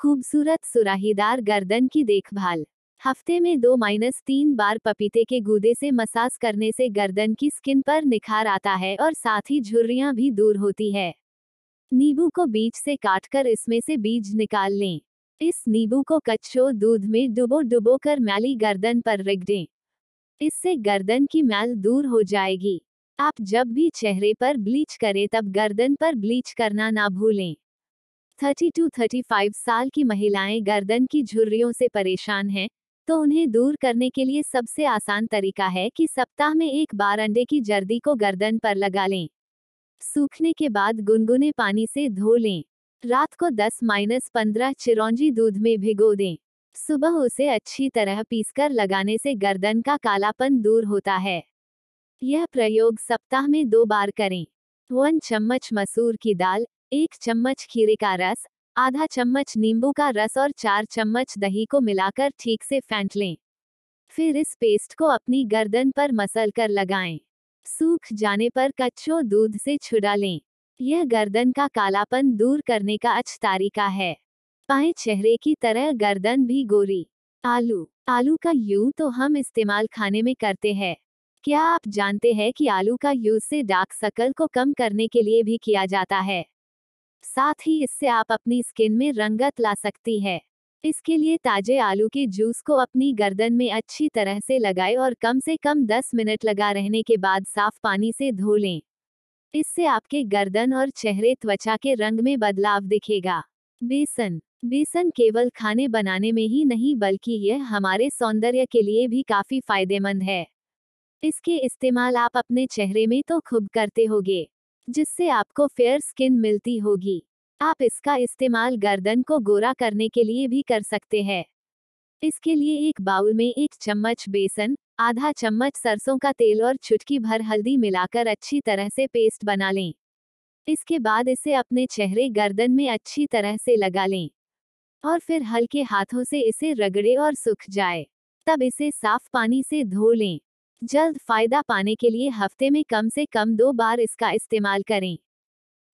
खूबसूरत सुराहीदार गर्दन की देखभाल। हफ़्ते में दो माइनस तीन बार पपीते के गूदे से मसाज करने से गर्दन की स्किन पर निखार आता है और साथ ही झुर्रियाँ भी दूर होती है। नींबू को बीज से काटकर इसमें से बीज निकाल लें। इस नींबू को कच्चो दूध में डुबो डुबो कर मैली गर्दन पर रख दें। इससे गर्दन की मैल दूर हो जाएगी। आप जब भी चेहरे पर ब्लीच करें तब गर्दन पर ब्लीच करना ना भूलें। 30 टू 35 साल की महिलाएँ गर्दन की झुर्रियों से परेशान हैं तो उन्हें दूर करने के लिए सबसे आसान तरीका है कि सप्ताह में एक बार अंडे की जर्दी को गर्दन पर लगा लें। सूखने के बाद गुनगुने पानी से धो लें। रात को 10 माइनस पंद्रह चिरौंजी दूध में भिगो दें। सुबह उसे अच्छी तरह पीसकर लगाने से गर्दन का कालापन दूर होता है। यह प्रयोग सप्ताह में दो बार करें। वन चम्मच मसूर की दाल एक चम्मच खीरे का रस, आधा चम्मच नींबू का रस और चार चम्मच दही को मिलाकर ठीक से फेंट लें। फिर इस पेस्ट को अपनी गर्दन पर मसल कर लगाएँ। सूख जाने पर कच्चो दूध से छुड़ा लें। यह गर्दन का कालापन दूर करने का अच्छा तरीका है। पाए चेहरे की तरह गर्दन भी गोरी। आलू आलू का यूँ तो हम इस्तेमाल खाने में करते हैं। क्या आप जानते हैं कि आलू का यूज़ से डार्क सकल को कम करने के लिए भी किया जाता है? साथ ही इससे आप अपनी स्किन में रंगत ला सकती है। इसके लिए ताजे आलू के जूस को अपनी गर्दन में अच्छी तरह से लगाएँ और कम से कम 10 मिनट लगा रहने के बाद साफ़ पानी से धो लें। इससे आपके गर्दन और चेहरे त्वचा के रंग में बदलाव दिखेगा। बेसन। बेसन केवल खाने बनाने में ही नहीं बल्कि यह हमारे सौंदर्य के लिए भी काफ़ी फ़ायदेमंद है। इसके इस्तेमाल आप अपने चेहरे में तो खूब करते होगे। जिससे आपको फेयर स्किन मिलती होगी। आप इसका इस्तेमाल गर्दन को गोरा करने के लिए भी कर सकते हैं। इसके लिए एक बाउल में एक चम्मच बेसन, आधा चम्मच सरसों का तेल और चुटकी भर हल्दी मिलाकर अच्छी तरह से पेस्ट बना लें। इसके बाद इसे अपने चेहरे गर्दन में अच्छी तरह से लगा लें। और फिर हल्के हाथों से इसे रगड़े और सूख जाए। तब इसे साफ़ पानी से धो लें। जल्द फ़ायदा पाने के लिए हफ़्ते में कम से कम दो बार इसका इस्तेमाल करें।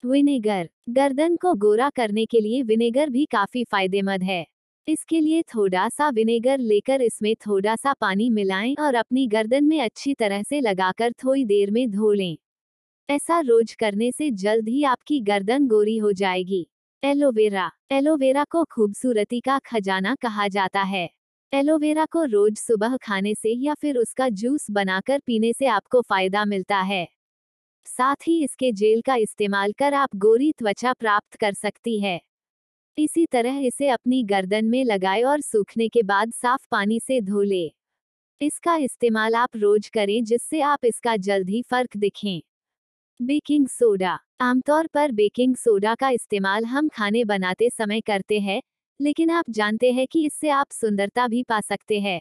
विनेगर, गर्दन को गोरा करने के लिए विनेगर भी काफ़ी फ़ायदेमंद है। इसके लिए थोड़ा सा विनेगर लेकर इसमें थोड़ा सा पानी मिलाएँ और अपनी गर्दन में अच्छी तरह से लगाकर थोड़ी देर में धो लें। ऐसा रोज करने से जल्द ही आपकी गर्दन गोरी हो जाएगी। एलोवेरा एलोवेरा को खूबसूरती का खजाना कहा जाता है। एलोवेरा को रोज सुबह खाने से या फिर उसका जूस बनाकर पीने से आपको फ़ायदा मिलता है। साथ ही इसके जेल का इस्तेमाल कर आप गोरी त्वचा प्राप्त कर सकती है। इसी तरह इसे अपनी गर्दन में लगाए और सूखने के बाद साफ़ पानी से धो ले। इसका इस्तेमाल आप रोज करें जिससे आप इसका जल्द ही फ़र्क दिखें। Baking soda. आमतौर पर बेकिंग सोडा का इस्तेमाल हम खाने बनाते समय करते हैं लेकिन आप जानते हैं कि इससे आप सुंदरता भी पा सकते हैं।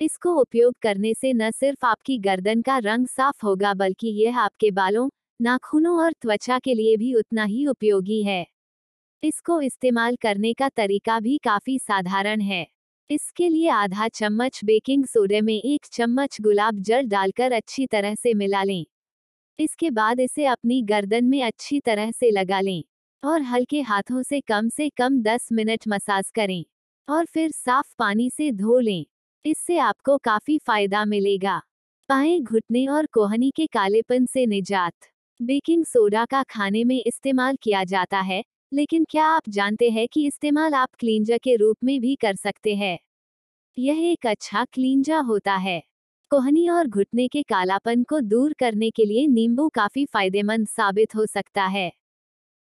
इसको उपयोग करने से न सिर्फ़ आपकी गर्दन का रंग साफ़ होगा बल्कि यह आपके बालों, नाखूनों और त्वचा के लिए भी उतना ही उपयोगी है। इसको इस्तेमाल करने का तरीका भी काफ़ी साधारण है। इसके लिए आधा चम्मच बेकिंग सोडे में एक चम्मच गुलाब जल डालकर अच्छी तरह से मिला लें। इसके बाद इसे अपनी गर्दन में अच्छी तरह से लगा लें। और हल्के हाथों से कम से कम 10 मिनट मसाज करें और फिर साफ़ पानी से धो लें। इससे आपको काफ़ी फ़ायदा मिलेगा। पाए घुटने और कोहनी के कालेपन से निजात। बेकिंग सोडा का खाने में इस्तेमाल किया जाता है, लेकिन क्या आप जानते हैं कि इस्तेमाल आप क्लींजर के रूप में भी कर सकते हैं? यह एक अच्छा क्लींजा होता है। कोहनी और घुटने के कालापन को दूर करने के लिए नींबू काफ़ी फ़ायदेमंद साबित हो सकता है।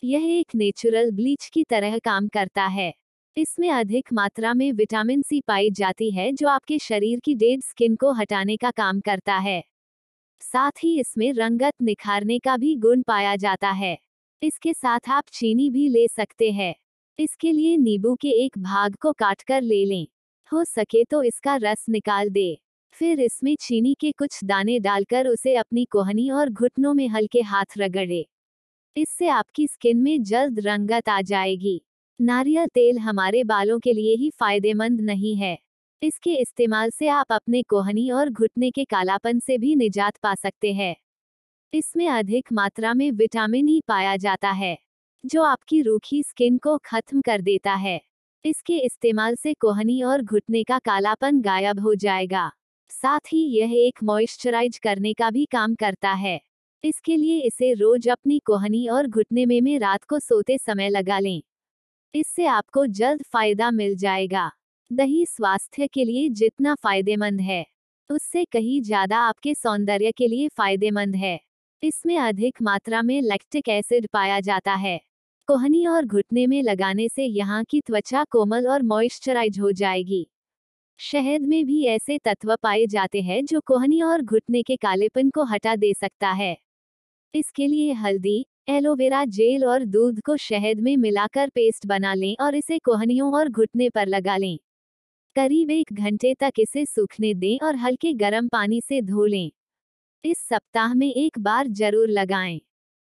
यह एक नेचुरल ब्लीच की तरह काम करता है। इसमें अधिक मात्रा में विटामिन सी पाई जाती है जो आपके शरीर की डेड स्किन को हटाने का काम करता है। साथ ही इसमें रंगत निखारने का भी गुण पाया जाता है। इसके साथ आप चीनी भी ले सकते हैं। इसके लिए नींबू के एक भाग को काटकर ले लें। हो सके तो इसका रस निकाल दे। फिर इसमें चीनी के कुछ दाने डालकर उसे अपनी कोहनी और घुटनों में हल्के हाथ रगड़े। इससे आपकी स्किन में जल्द रंगत आ जाएगी। नारियल तेल हमारे बालों के लिए ही फ़ायदेमंद नहीं है। इसके इस्तेमाल से आप अपने कोहनी और घुटने के कालापन से भी निजात पा सकते हैं। इसमें अधिक मात्रा में विटामिन ही पाया जाता है, जो आपकी रूखी स्किन को खत्म कर देता है। इसके इस्तेमाल से कोहनी और घुटने का कालापन गायब हो जाएगा। साथ ही यह एक मॉइस्चराइज करने का भी काम करता है। इसके लिए इसे रोज अपनी कोहनी और घुटने में, में रात को सोते समय लगा लें। इससे आपको जल्द फ़ायदा मिल जाएगा। दही स्वास्थ्य के लिए जितना फ़ायदेमंद है। उससे कहीं ज़्यादा आपके सौंदर्य के लिए फ़ायदेमंद है। इसमें अधिक मात्रा में लैक्टिक एसिड पाया जाता है। कोहनी और घुटने में लगाने से यहाँ की त्वचा कोमल और मॉइस्चराइज हो जाएगी। शहद में भी ऐसे तत्व पाए जाते हैं जो कोहनी और घुटने के कालेपन को हटा दे सकता है। इसके लिए हल्दी, एलोवेरा जेल और दूध को शहद में मिलाकर पेस्ट बना लें और इसे कोहनियों और घुटने पर लगा लें। करीब एक घंटे तक इसे सूखने दें और हल्के गर्म पानी से धो लें। इस सप्ताह में एक बार ज़रूर लगाएँ।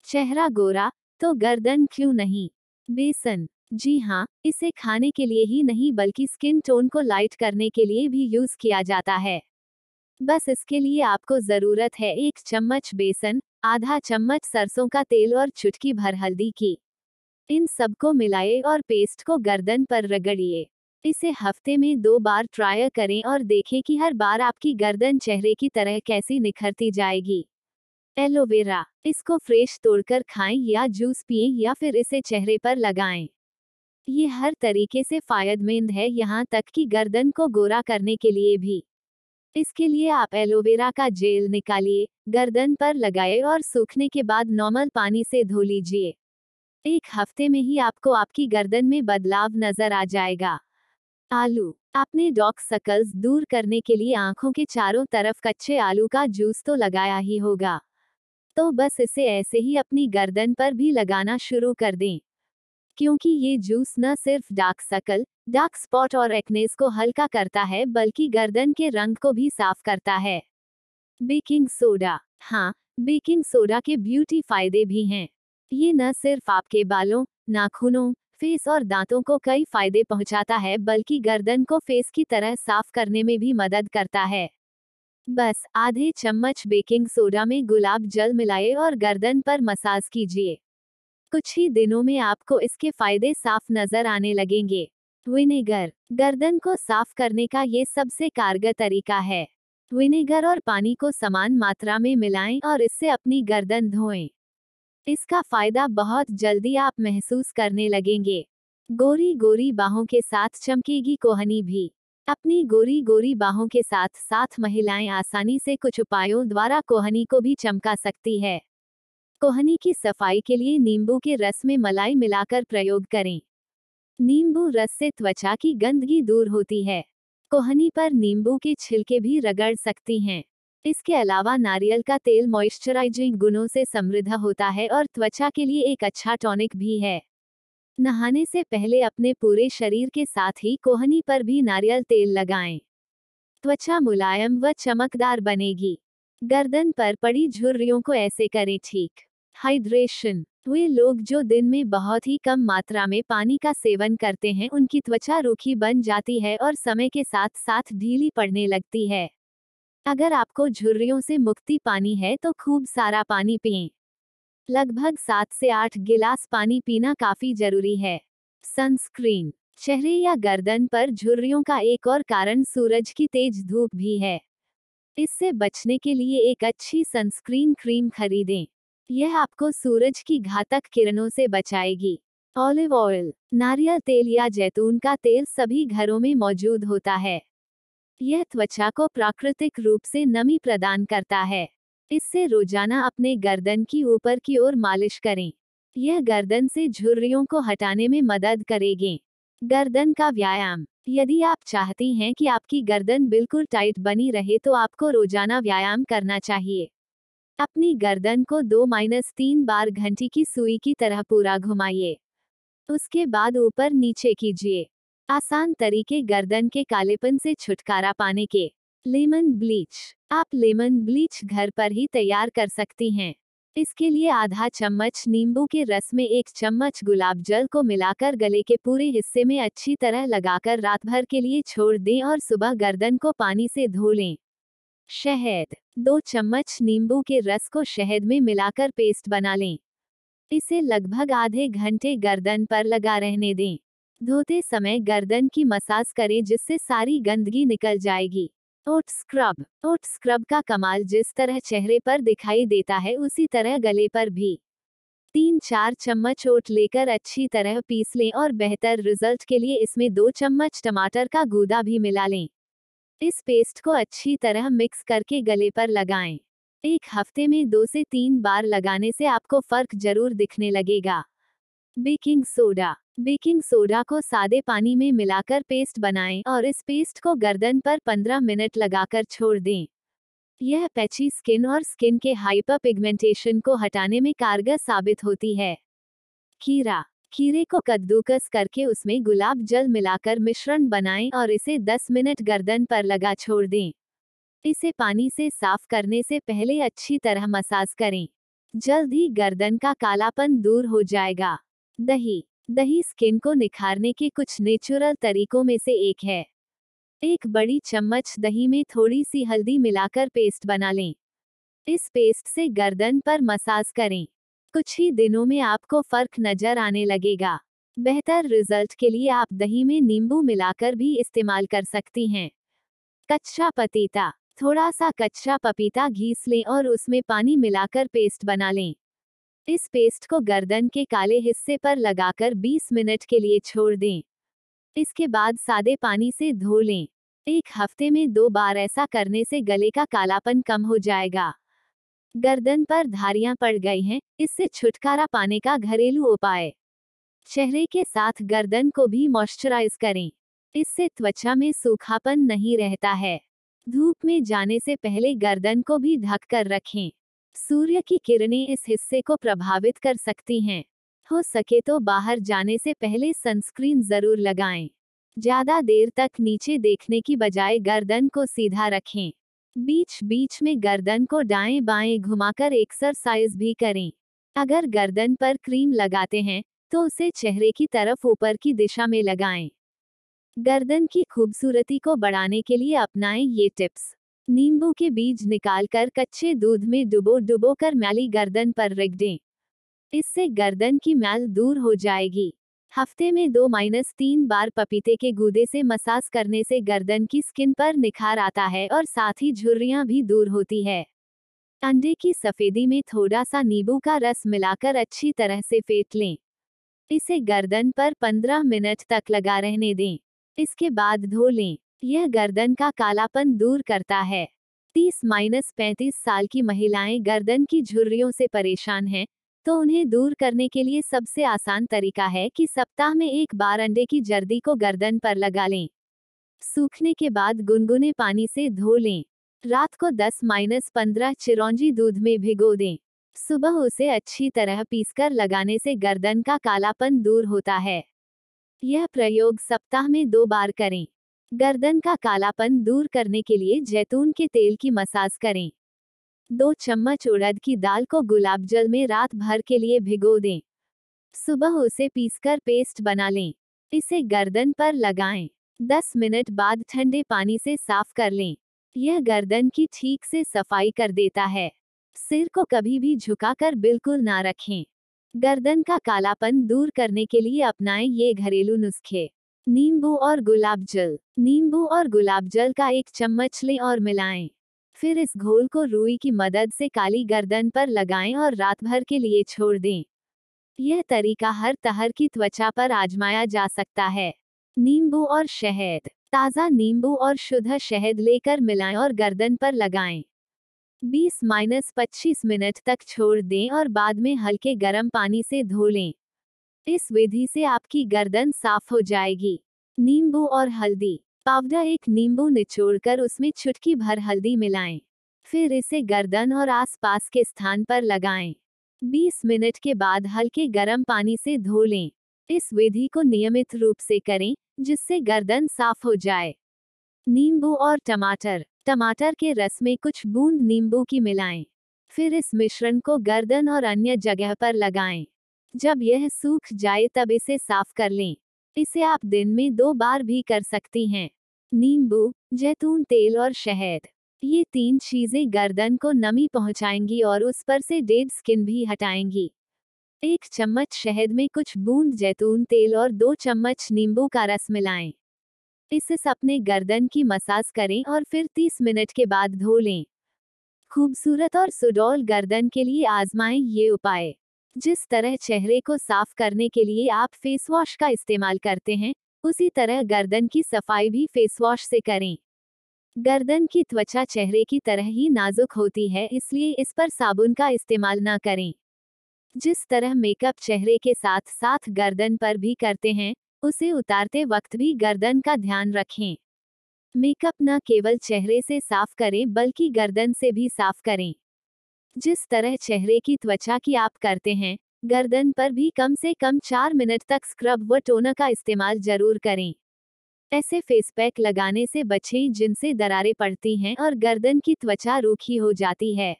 चेहरा गोरा तो गर्दन क्यों नहीं? बेसन। जी हाँ इसे खाने के लिए ही नहीं बल्कि स्किन टोन को लाइट करने के लिए भी यूज़ किया जाता है। बस इसके लिए आपको ज़रूरत है एक चम्मच बेसन, आधा चम्मच सरसों का तेल और चुटकी भर हल्दी की। इन सबको मिलाए और पेस्ट को गर्दन पर रगड़िए। इसे हफ़्ते में दो बार ट्राई करें और देखें कि हर बार आपकी गर्दन चेहरे की तरह कैसी निखरती जाएगी। एलोवेरा इसको फ्रेश तोड़कर खाएँ या जूस पिए या फिर इसे चेहरे पर लगाएँ। ये हर तरीके से फ़ायदेमंद है यहाँ तक कि गर्दन को गोरा करने के लिए भी। इसके लिए आप एलोवेरा का जेल निकालिए, गर्दन पर लगाए और सूखने के बाद नॉर्मल पानी से धो लीजिए। एक हफ़्ते में ही आपको आपकी गर्दन में बदलाव नज़र आ जाएगा। आलू, आपने डॉक सकल्स दूर करने के लिए आँखों के चारों तरफ़ कच्चे आलू का जूस तो लगाया ही होगा। तो बस इसे ऐसे ही अपनी गर्दन पर भी लगाना शुरू कर दें। क्योंकि ये जूस न सिर्फ़ डार्क सकल डार्क स्पॉट और एक्नेस को हल्का करता है, बल्कि गर्दन के रंग को भी साफ़ करता है। Baking soda. हाँ बेकिंग सोडा के ब्यूटी फ़ायदे भी हैं। ये न सिर्फ़ आपके बालों, नाखूनों, फेस और दांतों को कई फ़ायदे पहुंचाता है, बल्कि गर्दन को फेस की तरह साफ़ करने में भी मदद करता है। बस, आधे चम्मच बेकिंग सोडा में गुलाब जल मिलाए और गर्दन पर मसाज कीजिए। कुछ ही दिनों में आपको इसके फ़ायदे साफ़ नज़र आने लगेंगे। विनेगर, गर्दन को साफ़ करने का ये सबसे कारगर तरीका है। विनेगर और पानी को समान मात्रा में मिलाएँ और इससे अपनी गर्दन धोएँ। इसका फ़ायदा बहुत जल्दी आप महसूस करने लगेंगे। गोरी गोरी बाहों के साथ चमकेगी कोहनी भी। अपनी गोरी गोरी बाहों के साथ साथ महिलाएँ आसानी से कुछ उपायों द्वारा कोहनी को भी चमका सकती है। कोहनी की सफ़ाई के लिए नींबू के रस में मलाई मिलाकर प्रयोग करें। नींबू रस से त्वचा की गंदगी दूर होती है। कोहनी पर नींबू के छिलके भी रगड़ सकती हैं। इसके अलावा नारियल का तेल मॉइस्चराइजिंग गुणों से समृद्ध होता है और त्वचा के लिए एक अच्छा टॉनिक भी है। नहाने से पहले अपने पूरे शरीर के साथ ही कोहनी पर भी नारियल तेल लगाएँ। त्वचा मुलायम व चमकदार बनेगी। गर्दन पर पड़ी झुर्रियों को ऐसे करें, ठीक। हाइड्रेशन वे लोग जो दिन में बहुत ही कम मात्रा में पानी का सेवन करते हैं, उनकी त्वचा रूखी बन जाती है और समय के साथ साथ ढीली पड़ने लगती है। अगर आपको झुर्रियों से मुक्ति पानी है तो खूब सारा पानी पिए। लगभग सात से आठ गिलास पानी पीना काफ़ी ज़रूरी है। सनस्क्रीन। चेहरे या गर्दन पर झुर्रियों का एक और कारण सूरज की तेज धूप भी है। इससे बचने के लिए एक अच्छी सनस्क्रीन क्रीम खरीदें। यह आपको सूरज की घातक किरणों से बचाएगी। ऑलिव ऑयल, नारियल तेल या जैतून का तेल सभी घरों में मौजूद होता है। यह त्वचा को प्राकृतिक रूप से नमी प्रदान करता है। इससे रोज़ाना अपने गर्दन की ऊपर की ओर मालिश करें। यह गर्दन से झुर्रियों को हटाने में मदद करेगी। गर्दन का व्यायाम, यदि आप चाहती हैं कि आपकी गर्दन बिल्कुल टाइट बनी रहे तो आपको रोज़ाना व्यायाम करना चाहिए। अपनी गर्दन को दो माइनस तीन बार घंटी की सुई की तरह पूरा घुमाइए। उसके बाद ऊपर नीचे कीजिए। आसान तरीके गर्दन के कालेपन से छुटकारा पाने के। Lemon bleach. आप लेमन ब्लीच घर पर ही तैयार कर सकती हैं। इसके लिए आधा चम्मच नींबू के रस में एक चम्मच गुलाब जल को मिलाकर गले के पूरे हिस्से में अच्छी तरह लगाकर रात भर के लिए छोड़ दें और सुबह गर्दन को पानी से धो लें। शहद। दो चम्मच नींबू के रस को शहद में मिलाकर पेस्ट बना लें। इसे लगभग आधे घंटे गर्दन पर लगा रहने दें। धोते समय गर्दन की मसाज करें जिससे सारी गंदगी निकल जाएगी। ओट स्क्रब ओट स्क्रब का कमाल जिस तरह चेहरे पर दिखाई देता है उसी तरह गले पर भी। तीन चार चम्मच ओट लेकर अच्छी तरह पीस लें और बेहतर रिज़ल्ट के लिए इसमें दो चम्मच टमाटर का गूदा भी मिला लें। इस पेस्ट को अच्छी तरह मिक्स करके गले पर लगाएँ। एक हफ़्ते में दो से तीन बार लगाने से आपको फ़र्क ज़रूर दिखने लगेगा। Baking soda. बेकिंग सोडा को सादे पानी में मिलाकर पेस्ट बनाएँ और इस पेस्ट को गर्दन पर 15 मिनट लगाकर छोड़ दें। यह पैची स्किन और स्किन के हाइपर पिगमेंटेशन को हटाने में कारगर साबित होती है। खीरा। खीरे को कद्दूकस करके उसमें गुलाब जल मिलाकर मिश्रण बनाएँ और इसे 10 मिनट गर्दन पर लगा छोड़ दें। इसे पानी से साफ़ करने से पहले अच्छी तरह मसाज करें। जल्द ही गर्दन का कालापन दूर हो जाएगा। दही। दही स्किन को निखारने के कुछ नेचुरल तरीकों में से एक है। एक बड़ी चम्मच दही में थोड़ी सी हल्दी मिलाकर पेस्ट बना लें। इस पेस्ट से गर्दन पर मसाज करें। कुछ ही दिनों में आपको फ़र्क नज़र आने लगेगा। बेहतर रिज़ल्ट के लिए आप दही में नींबू मिलाकर भी इस्तेमाल कर सकती हैं। कच्चा पपीता थोड़ा सा कच्चा पपीता घीस लें और उसमें पानी मिलाकर पेस्ट बना लें। इस पेस्ट को गर्दन के काले हिस्से पर लगाकर 20 मिनट के लिए छोड़ दें। इसके बाद सादे पानी से धो लें। एक हफ़्ते में दो बार ऐसा करने से गले का कालापन कम हो जाएगा। गर्दन पर धारियाँ पड़ गई हैं, इससे छुटकारा पाने का घरेलू उपाय। चेहरे के साथ गर्दन को भी मॉइस्चराइज करें। इससे त्वचा में सूखापन नहीं रहता है। धूप में जाने से पहले गर्दन को भी ढक कर रखें। सूर्य की किरणें इस हिस्से को प्रभावित कर सकती हैं। हो सके तो बाहर जाने से पहले सनस्क्रीन ज़रूर लगाएँ। ज़्यादा देर तक नीचे देखने की बजाय गर्दन को सीधा रखें। बीच बीच में गर्दन को दाएँ बाएँ घुमाकर एक्सरसाइज भी करें। अगर गर्दन पर क्रीम लगाते हैं तो उसे चेहरे की तरफ़ ऊपर की दिशा में लगाएँ। गर्दन की खूबसूरती को बढ़ाने के लिए अपनाएँ ये टिप्स नींबू के बीज निकालकर कच्चे दूध में डुबो डुबो कर मैली गर्दन पर रख दें। इससे गर्दन की मैल दूर हो जाएगी। हफ़्ते में दो माइनस तीन बार पपीते के गूदे से मसाज करने से गर्दन की स्किन पर निखार आता है और साथ ही झुर्रियाँ भी दूर होती है। अंडे की सफेदी में थोड़ा सा नींबू का रस मिलाकर अच्छी तरह से फेंट लें। इसे गर्दन पर 15 मिनट तक लगा रहने दें। इसके बाद धो लें। यह गर्दन का कालापन दूर करता है। 30 माइनस पैंतीस साल की महिलाएँ गर्दन की झुर्रियों से परेशान हैं। तो उन्हें दूर करने के लिए सबसे आसान तरीका है कि सप्ताह में एक बार अंडे की जर्दी को गर्दन पर लगा लें। सूखने के बाद गुनगुने पानी से धो लें। रात को 10 माइनस पंद्रह चिरौंजी दूध में भिगो दें। सुबह उसे अच्छी तरह पीसकर लगाने से गर्दन का कालापन दूर होता है। यह प्रयोग सप्ताह में दो बार करें। गर्दन का कालापन दूर करने के लिए जैतून के तेल की मसाज करें। दो चम्मच उड़द की दाल को गुलाब जल में रात भर के लिए भिगो दें। सुबह उसे पीसकर पेस्ट बना लें। इसे गर्दन पर लगाएँ। 10 मिनट बाद ठंडे पानी से साफ़ कर लें। यह गर्दन की ठीक से सफ़ाई कर देता है। सिर को कभी भी झुकाकर बिल्कुल ना रखें। गर्दन का कालापन दूर करने के लिए अपनाएँ ये घरेलू नुस्खे। नींबू और गुलाब जल। नींबू और गुलाब जल का एक चम्मच लें और मिलाएँ। फिर इस घोल को रुई की मदद से काली गर्दन पर लगाएँ और रात भर के लिए छोड़ दें। यह तरीका हर तरह की त्वचा पर आजमाया जा सकता है। नींबू और शहद, ताज़ा नींबू और शुद्ध शहद लेकर मिलाएँ और गर्दन पर लगाएँ। 20 माइनस पच्चीस मिनट तक छोड़ दें और बाद में हल्के गर्म पानी से धो लें। इस विधि से आपकी गर्दन साफ़ हो जाएगी। नींबू और हल्दी पाउडर एक नींबू निचोड़कर उसमें चुटकी भर हल्दी मिलाएँ, फिर इसे गर्दन और आसपास के स्थान पर लगाएँ। 20 मिनट के बाद हल्के गर्म पानी से धो लें। इस विधि को नियमित रूप से करें, जिससे गर्दन साफ़ हो जाए। नींबू और टमाटर टमाटर के रस में कुछ बूंद नींबू की मिलाएँ, फिर इस मिश्रण को गर्दन और अन्य जगह पर लगाएँ। जब यह सूख जाए तब इसे साफ़ कर लें। इसे आप दिन में दो बार भी कर सकती हैं। नींबू, जैतून तेल और शहद। ये तीन चीज़ें गर्दन को नमी पहुंचाएँगी और उस पर से डेड स्किन भी हटाएँगी। एक चम्मच शहद में कुछ बूंद जैतून तेल और दो चम्मच नींबू का रस मिलाएँ। इससे अपने गर्दन की मसाज करें और फिर 30 मिनट के बाद धो लें। खूबसूरत और सुडौल गर्दन के लिए आजमाएँ ये उपाय। जिस तरह चेहरे को साफ़ करने के लिए आप फेस वॉश का इस्तेमाल करते हैं उसी तरह गर्दन की सफ़ाई भी फेस वॉश से करें। गर्दन की त्वचा चेहरे की तरह ही नाजुक होती है, इसलिए इस पर साबुन का इस्तेमाल न करें। जिस तरह मेकअप चेहरे के साथ साथ गर्दन पर भी करते हैं, उसे उतारते वक्त भी गर्दन का ध्यान रखें। मेकअप न केवल चेहरे से साफ़ करें, बल्कि गर्दन से भी साफ़ करें। जिस तरह चेहरे की त्वचा की आप करते हैं गर्दन पर भी कम से कम चार मिनट तक स्क्रब व टोनर का इस्तेमाल ज़रूर करें। ऐसे फेस पैक लगाने से बचें जिनसे दरारें पड़ती हैं और गर्दन की त्वचा रूखी हो जाती है।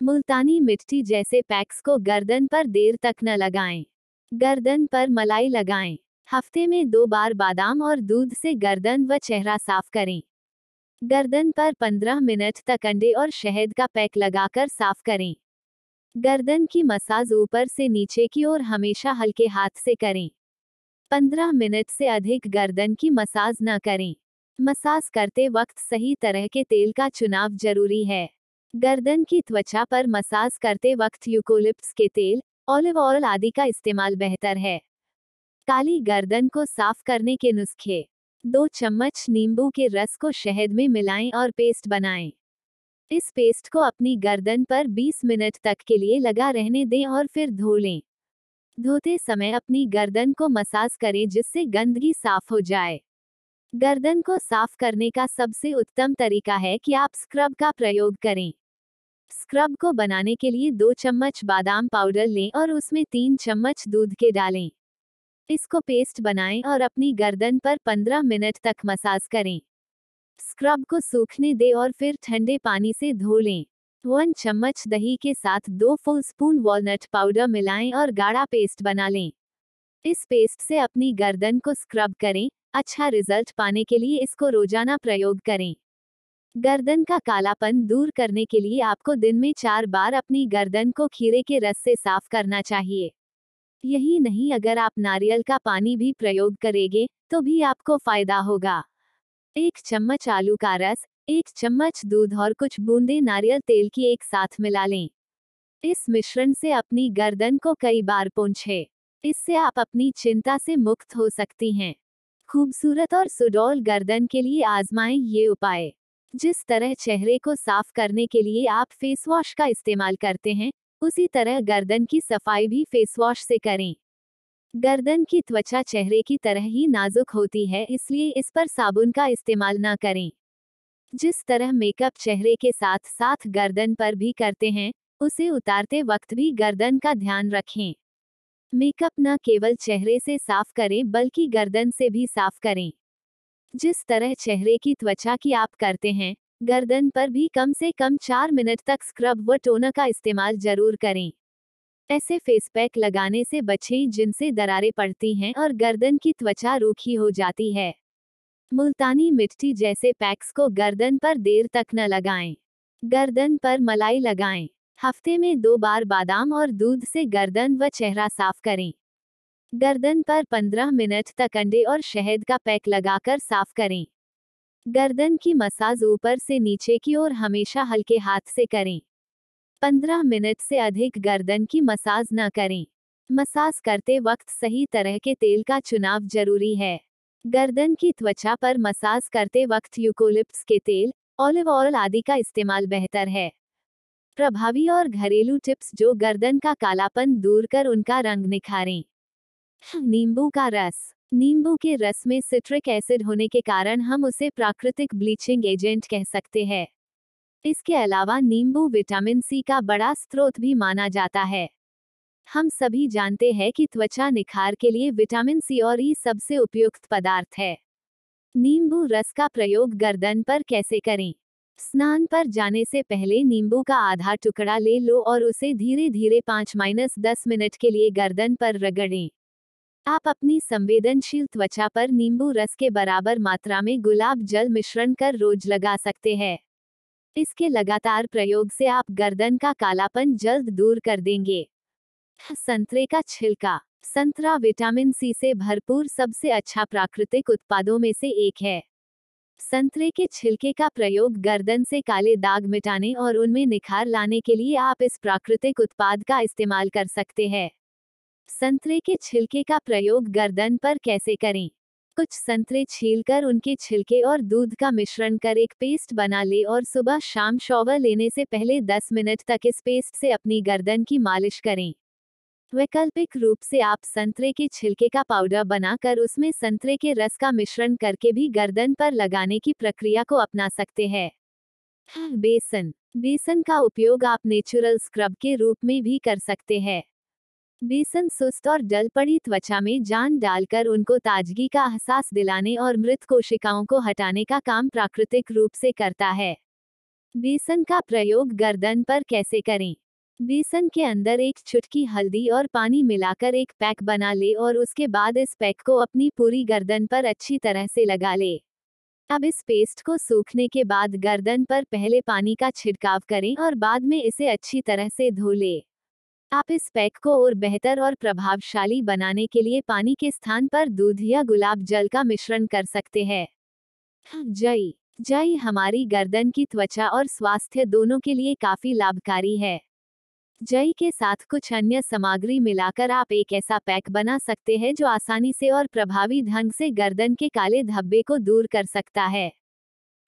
मुल्तानी मिट्टी जैसे पैक्स को गर्दन पर देर तक न लगाएँ। गर्दन पर मलाई लगाएँ। हफ़्ते में दो बार बादाम और दूध से गर्दन व चेहरा साफ़ करें। गर्दन पर 15 मिनट तक अंडे और शहद का पैक लगाकर साफ़ करें। गर्दन की मसाज ऊपर से नीचे की ओर हमेशा हल्के हाथ से करें। 15 मिनट से अधिक गर्दन की मसाज न करें। मसाज करते वक्त सही तरह के तेल का चुनाव ज़रूरी है। गर्दन की त्वचा पर मसाज करते वक्त यूकोलिप्स के तेल, ऑलिव ऑयल आदि का इस्तेमाल बेहतर है। काली गर्दन को साफ़ करने के नुस्खे। दो चम्मच नींबू के रस को शहद में मिलाएँ और पेस्ट बनाएँ। इस पेस्ट को अपनी गर्दन पर 20 मिनट तक के लिए लगा रहने दें और फिर धो लें। धोते समय अपनी गर्दन को मसाज करें जिससे गंदगी साफ़ हो जाए। गर्दन को साफ़ करने का सबसे उत्तम तरीका है कि आप स्क्रब का प्रयोग करें। स्क्रब को बनाने के लिए दो चम्मच बादाम पाउडर लें और उसमें तीन चम्मच दूध के डालें। इसको पेस्ट बनाएँ और अपनी गर्दन पर 15 मिनट तक मसाज करें। स्क्रब को सूखने दें और फिर ठंडे पानी से धो लें। वन चम्मच दही के साथ दो फुल स्पून वॉलनट पाउडर मिलाएँ और गाढ़ा पेस्ट बना लें। इस पेस्ट से अपनी गर्दन को स्क्रब करें। अच्छा रिज़ल्ट पाने के लिए इसको रोज़ाना प्रयोग करें। गर्दन का कालापन दूर करने के लिए आपको दिन में चार बार अपनी गर्दन को खीरे के रस से साफ़ करना चाहिए। यही नहीं, अगर आप नारियल का पानी भी प्रयोग करेंगे तो भी आपको फ़ायदा होगा। एक चम्मच आलू का रस, एक चम्मच दूध और कुछ बूंदे नारियल तेल की एक साथ मिला लें। इस मिश्रण से अपनी गर्दन को कई बार पोंछे। इससे आप अपनी चिंता से मुक्त हो सकती हैं। खूबसूरत और सुडौल गर्दन के लिए आजमाएँ ये उपाय। जिस तरह चेहरे को साफ़ करने के लिए आप फेस वॉश का इस्तेमाल करते हैं, उसी तरह गर्दन की सफ़ाई भी फेस वॉश से करें। गर्दन की त्वचा चेहरे की तरह ही नाजुक होती है, इसलिए इस पर साबुन का इस्तेमाल न करें। जिस तरह मेकअप चेहरे के साथ साथ गर्दन पर भी करते हैं, उसे उतारते वक्त भी गर्दन का ध्यान रखें। मेकअप न केवल चेहरे से साफ़ करें, बल्कि गर्दन से भी साफ़ करें। जिस तरह चेहरे की त्वचा की आप करते हैं, गर्दन पर भी कम से कम चार मिनट तक स्क्रब व टोनर का इस्तेमाल ज़रूर करें। ऐसे फेस पैक लगाने से बचें जिनसे दरारें पड़ती हैं और गर्दन की त्वचा रूखी हो जाती है। मुल्तानी मिट्टी जैसे पैक्स को गर्दन पर देर तक न लगाएँ। गर्दन पर मलाई लगाएँ। हफ़्ते में दो बार बादाम और दूध से गर्दन व चेहरा साफ़ करें। गर्दन पर 15 मिनट तक अंडे और शहद का पैक लगाकर साफ़ करें। गर्दन की मसाज ऊपर से नीचे की ओर हमेशा हल्के हाथ से करें। 15 मिनट से अधिक गर्दन की मसाज न करें। मसाज करते वक्त सही तरह के तेल का चुनाव ज़रूरी है। गर्दन की त्वचा पर मसाज करते वक्त यूकोलिप्स के तेल, ऑलिव ऑयल आदि का इस्तेमाल बेहतर है। प्रभावी और घरेलू टिप्स जो गर्दन का कालापन दूर कर उनका रंग निखारें। नींबू का रस। नींबू के रस में सिट्रिक एसिड होने के कारण हम उसे प्राकृतिक ब्लीचिंग एजेंट कह सकते हैं। इसके अलावा नींबू विटामिन सी का बड़ा स्रोत भी माना जाता है। हम सभी जानते हैं कि त्वचा निखार के लिए विटामिन सी और ई सबसे उपयुक्त पदार्थ है। नींबू रस का प्रयोग गर्दन पर कैसे करें? स्नान पर जाने से पहले नींबू का आधा टुकड़ा ले लो और उसे धीरे धीरे पाँच माइनस दस मिनट के लिए गर्दन पर रगड़ें। आप अपनी संवेदनशील त्वचा पर नींबू रस के बराबर मात्रा में गुलाब जल मिश्रण कर रोज लगा सकते हैं। इसके लगातार प्रयोग से आप गर्दन का कालापन जल्द दूर कर देंगे। संतरे का छिलका। संतरा विटामिन सी से भरपूर सबसे अच्छा प्राकृतिक उत्पादों में से एक है। संतरे के छिलके का प्रयोग गर्दन से काले दाग मिटाने और उनमें निखार लाने के लिए आप इस प्राकृतिक उत्पाद का इस्तेमाल कर सकते हैं। संतरे के छिलके का प्रयोग गर्दन पर कैसे करें? कुछ संतरे छीलकर उनके छिलके और दूध का मिश्रण कर एक पेस्ट बना ले और सुबह शाम शॉवर लेने से पहले 10 मिनट तक इस पेस्ट से अपनी गर्दन की मालिश करें। वैकल्पिक रूप से आप संतरे के छिलके का पाउडर बनाकर उसमें संतरे के रस का मिश्रण करके भी गर्दन पर लगाने की प्रक्रिया को अपना सकते हैं। बेसन। बेसन का उपयोग आप नेचुरल स्क्रब के रूप में भी कर सकते हैं। बेसन सुस्त और डल पड़ी त्वचा में जान डालकर उनको ताजगी का एहसास दिलाने और मृत कोशिकाओं को हटाने का काम प्राकृतिक रूप से करता है। बेसन का प्रयोग गर्दन पर कैसे करें? बेसन के अंदर एक चुटकी हल्दी और पानी मिलाकर एक पैक बना ले और उसके बाद इस पैक को अपनी पूरी गर्दन पर अच्छी तरह से लगा ले। अब इस पेस्ट को सूखने के बाद गर्दन पर पहले पानी का छिड़काव करें और बाद में इसे अच्छी तरह से धो ले। आप इस पैक को और बेहतर और प्रभावशाली बनाने के लिए पानी के स्थान पर दूध या गुलाब जल का मिश्रण कर सकते हैं। जई जई हमारी गर्दन की त्वचा और स्वास्थ्य दोनों के लिए काफ़ी लाभकारी है। जई के साथ कुछ अन्य सामग्री मिलाकर आप एक ऐसा पैक बना सकते हैं जो आसानी से और प्रभावी ढंग से गर्दन के काले धब्बे को दूर कर सकता है।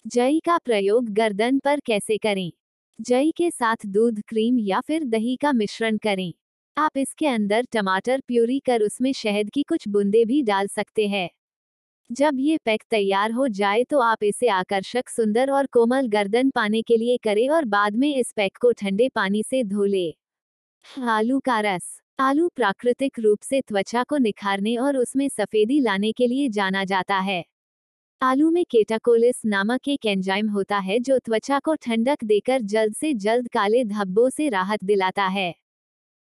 जई का प्रयोग गर्दन पर कैसे करें? जई के साथ दूध, क्रीम या फिर दही का मिश्रण करें। आप इसके अंदर टमाटर प्यूरी कर उसमें शहद की कुछ बूंदे भी डाल सकते हैं। जब ये पैक तैयार हो जाए तो आप इसे आकर्षक, सुंदर और कोमल गर्दन पाने के लिए करें और बाद में इस पैक को ठंडे पानी से धो ले। आलू का रस। आलू प्राकृतिक रूप से त्वचा को निखारने और उसमें सफेदी लाने के लिए जाना जाता है। आलू में केटाकोलिस नामक एक एंजाइम होता है जो त्वचा को ठंडक देकर जल्द से जल्द काले धब्बों से राहत दिलाता है।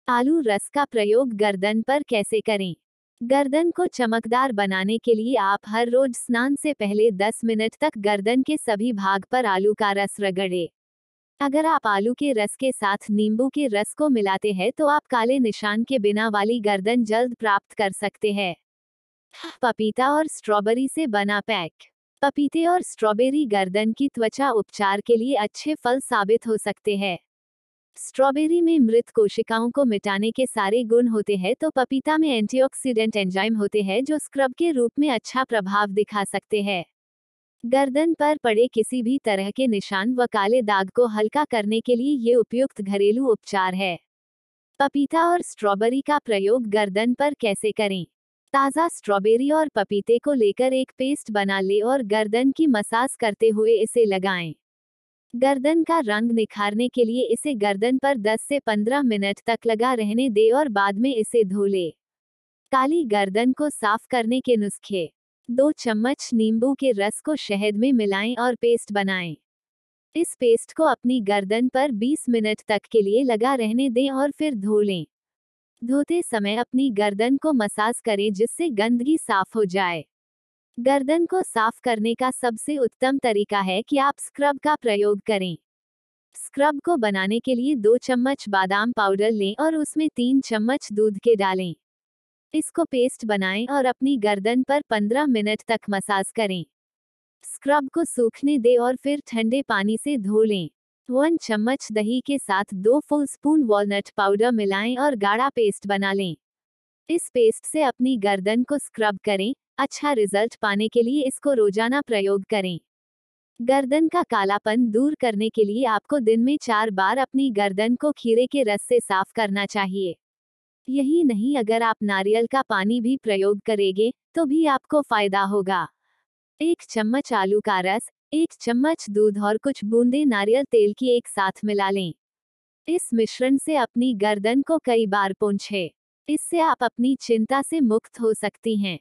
आलू रस का प्रयोग गर्दन पर कैसे करें? गर्दन को चमकदार बनाने के लिए आप हर रोज स्नान से पहले 10 मिनट तक गर्दन के सभी भाग पर आलू का रस रगड़े। अगर आप आलू के रस के साथ नींबू के रस को मिलाते हैं तो आप काले निशान के बिना वाली गर्दन जल्द प्राप्त कर सकते हैं। पपीता और स्ट्रॉबेरी से बना पैक। पपीते और स्ट्रॉबेरी गर्दन की त्वचा उपचार के लिए अच्छे फल साबित हो सकते हैं। स्ट्रॉबेरी में मृत कोशिकाओं को मिटाने के सारे गुण होते हैं तो पपीता में एंटीऑक्सीडेंट एंजाइम होते हैं जो स्क्रब के रूप में अच्छा प्रभाव दिखा सकते हैं। गर्दन पर पड़े किसी भी तरह के निशान व काले दाग को हल्का करने के लिए ये उपयुक्त घरेलू उपचार है। पपीता और स्ट्रॉबेरी का प्रयोग गर्दन पर कैसे करें? ताज़ा स्ट्रॉबेरी और पपीते को लेकर एक पेस्ट बना ले और गर्दन की मसाज करते हुए इसे लगाएँ। गर्दन का रंग निखारने के लिए इसे गर्दन पर 10 से 15 मिनट तक लगा रहने दे और बाद में इसे धो ले काली गर्दन को साफ़ करने के नुस्खे दो चम्मच नींबू के रस को शहद में मिलाएँ और पेस्ट बनाएँ। इस पेस्ट को अपनी गर्दन पर 20 मिनट तक के लिए लगा रहने दें और फिर धो लें धोते समय अपनी गर्दन को मसाज करें जिससे गंदगी साफ़ हो जाए। गर्दन को साफ़ करने का सबसे उत्तम तरीका है कि आप स्क्रब का प्रयोग करें। स्क्रब को बनाने के लिए दो चम्मच बादाम पाउडर लें और उसमें तीन चम्मच दूध के डालें। इसको पेस्ट बनाएँ और अपनी गर्दन पर 15 मिनट तक मसाज करें। स्क्रब को सूखने दें और फिर ठंडे पानी से धो लें। वन चम्मच दही के साथ दो फुल स्पून वॉलनट पाउडर मिलाएँ और गाढ़ा पेस्ट बना लें। इस पेस्ट से अपनी गर्दन को स्क्रब करें अच्छा रिज़ल्ट पाने के लिए इसको रोज़ाना प्रयोग करें। गर्दन का कालापन दूर करने के लिए आपको दिन में चार बार अपनी गर्दन को खीरे के रस से साफ़ करना चाहिए। यही नहीं, अगर आप नारियल का पानी भी प्रयोग करेंगे तो भी आपको फ़ायदा होगा। एक चम्मच आलू का रस एक चम्मच दूध और कुछ बूंदे नारियल तेल की एक साथ मिला लें। इस मिश्रण से अपनी गर्दन को कई बार पोंछे। इससे आप अपनी चिंता से मुक्त हो सकती हैं।